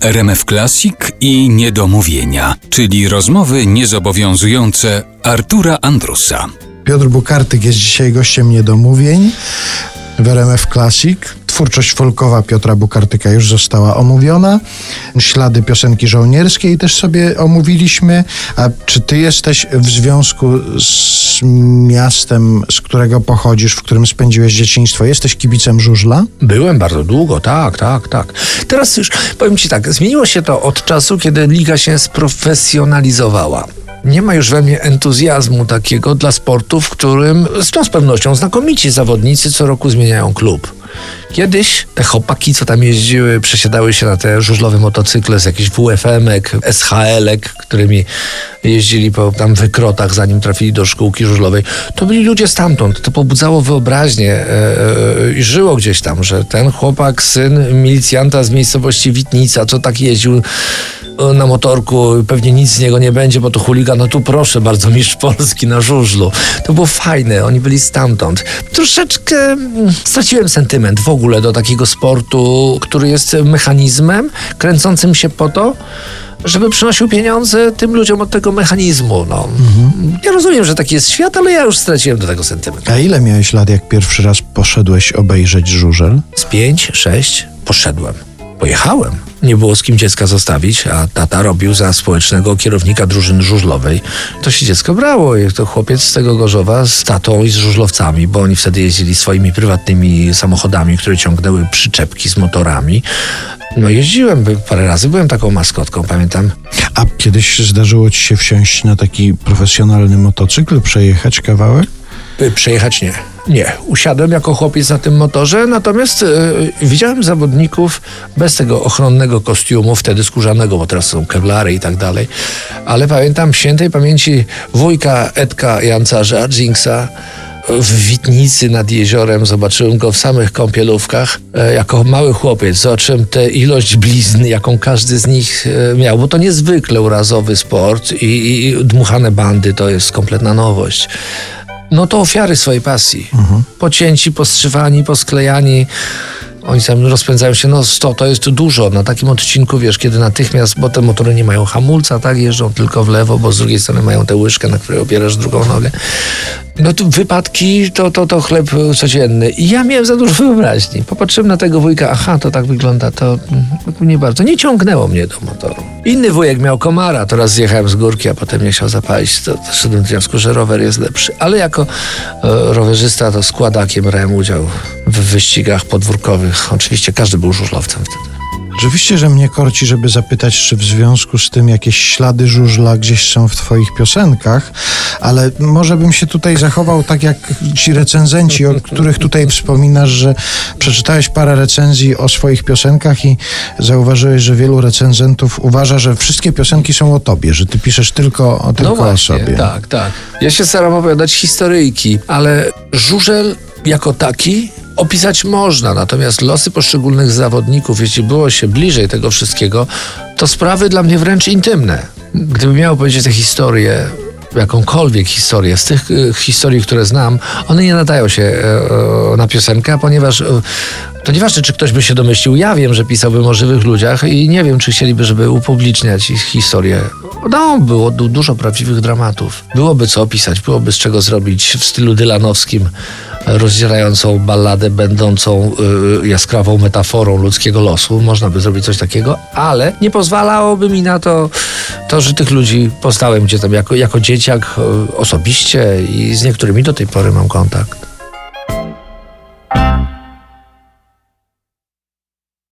RMF Classic i Niedomówienia, czyli rozmowy niezobowiązujące Artura Andrusa. Piotr Bukartyk jest dzisiaj gościem Niedomówień w RMF Classic. Twórczość folkowa Piotra Bukartyka już została omówiona. Ślady piosenki żołnierskiej też sobie omówiliśmy. A czy ty jesteś w związku z miastem, z którego pochodzisz, w którym spędziłeś dzieciństwo? Jesteś kibicem żużla? Byłem bardzo długo, tak, tak, tak. Teraz już powiem Ci tak, zmieniło się to od czasu, kiedy liga się sprofesjonalizowała. Nie ma już we mnie entuzjazmu takiego dla sportu, w którym z z pewnością znakomici zawodnicy co roku zmieniają klub. Kiedyś te chłopaki, co tam jeździły, przesiadały się na te żużlowe motocykle z jakichś WFM-ek, SHL-ek, którymi jeździli po tam wykrotach, zanim trafili do szkółki żużlowej. To byli ludzie stamtąd. To pobudzało wyobraźnię e, e, i żyło gdzieś tam, że ten chłopak, syn milicjanta z miejscowości Witnica, co tak jeździł na motorku, pewnie nic z niego nie będzie, bo to chuligan, no tu proszę bardzo, mistrz Polski na żużlu. To było fajne, oni byli stamtąd. Troszeczkę mm, straciłem sentyment w ogóle do takiego sportu, który jest mechanizmem kręcącym się po to, żeby przynosił pieniądze tym ludziom od tego mechanizmu. No. Mhm. Ja rozumiem, że taki jest świat, ale ja już straciłem do tego sentyment. A ile miałeś lat, jak pierwszy raz poszedłeś obejrzeć żużel? Z pięć, sześć poszedłem. Pojechałem. Nie było z kim dziecka zostawić, a tata robił za społecznego kierownika drużyny żużlowej. To się dziecko brało. I to chłopiec z tego Gorzowa z tatą i z żużlowcami, bo oni wtedy jeździli swoimi prywatnymi samochodami, które ciągnęły przyczepki z motorami. No jeździłem parę razy, byłem taką maskotką, pamiętam. A kiedyś zdarzyło ci się wsiąść na taki profesjonalny motocykl, przejechać kawałek? Y, przejechać nie. Nie, usiadłem jako chłopiec na tym motorze, natomiast y, widziałem zawodników bez tego ochronnego kostiumu, wtedy skórzanego, bo teraz są kevlary i tak dalej. Ale pamiętam świętej pamięci wujka Edka Jancarza, Jinksa, w Witnicy nad jeziorem, zobaczyłem go w samych kąpielówkach. E, jako mały chłopiec zobaczyłem tę ilość blizn, jaką każdy z nich e, miał, bo to niezwykle urazowy sport i, i dmuchane bandy to jest kompletna nowość no to ofiary swojej pasji. Mhm. Pocięci, postrzywani, posklejani. Oni tam rozpędzają się, no 100 to jest dużo na takim odcinku, wiesz, kiedy natychmiast, bo te motory nie mają hamulca, tak, jeżdżą tylko w lewo, bo z drugiej strony mają tę łyżkę, na której opierasz drugą nogę. No to wypadki to, to, to chleb codzienny. I ja miałem za dużo wyobraźni. Popatrzyłem na tego wujka, aha, to tak wygląda, to nie bardzo. Nie ciągnęło mnie do motoru. Inny wujek miał komara, to raz zjechałem z górki, a potem nie chciał zapalić. To doszedłem do wniosku, że rower jest lepszy. Ale jako e, rowerzysta to składakiem brałem udział w wyścigach podwórkowych. Oczywiście każdy był żużlowcem wtedy. Rzeczywiście, że mnie korci, żeby zapytać, czy w związku z tym jakieś ślady żużla gdzieś są w Twoich piosenkach, ale może bym się tutaj zachował tak jak ci recenzenci, o których tutaj wspominasz, że przeczytałeś parę recenzji o swoich piosenkach i zauważyłeś, że wielu recenzentów uważa, że wszystkie piosenki są o Tobie, że Ty piszesz tylko, tylko no właśnie, o sobie. Tak, tak. Ja się staram opowiadać historyjki, ale żużel jako taki opisać można, natomiast losy poszczególnych zawodników, jeśli było się bliżej tego wszystkiego, to sprawy dla mnie wręcz intymne. Gdybym miał powiedzieć tę historię, jakąkolwiek historię, z tych y, historii, które znam, one nie nadają się y, na piosenkę, ponieważ y, to nieważne, czy ktoś by się domyślił. Ja wiem, że pisałbym o żywych ludziach i nie wiem, czy chcieliby, żeby upubliczniać ich historię. No, było du dużo prawdziwych dramatów. Byłoby co opisać, byłoby z czego zrobić w stylu dylanowskim rozdzierającą balladę, będącą y, jaskrawą metaforą ludzkiego losu. Można by zrobić coś takiego, ale nie pozwalałoby mi na to, to że tych ludzi poznałem gdzie tam jako, jako dzieciak y, osobiście i z niektórymi do tej pory mam kontakt.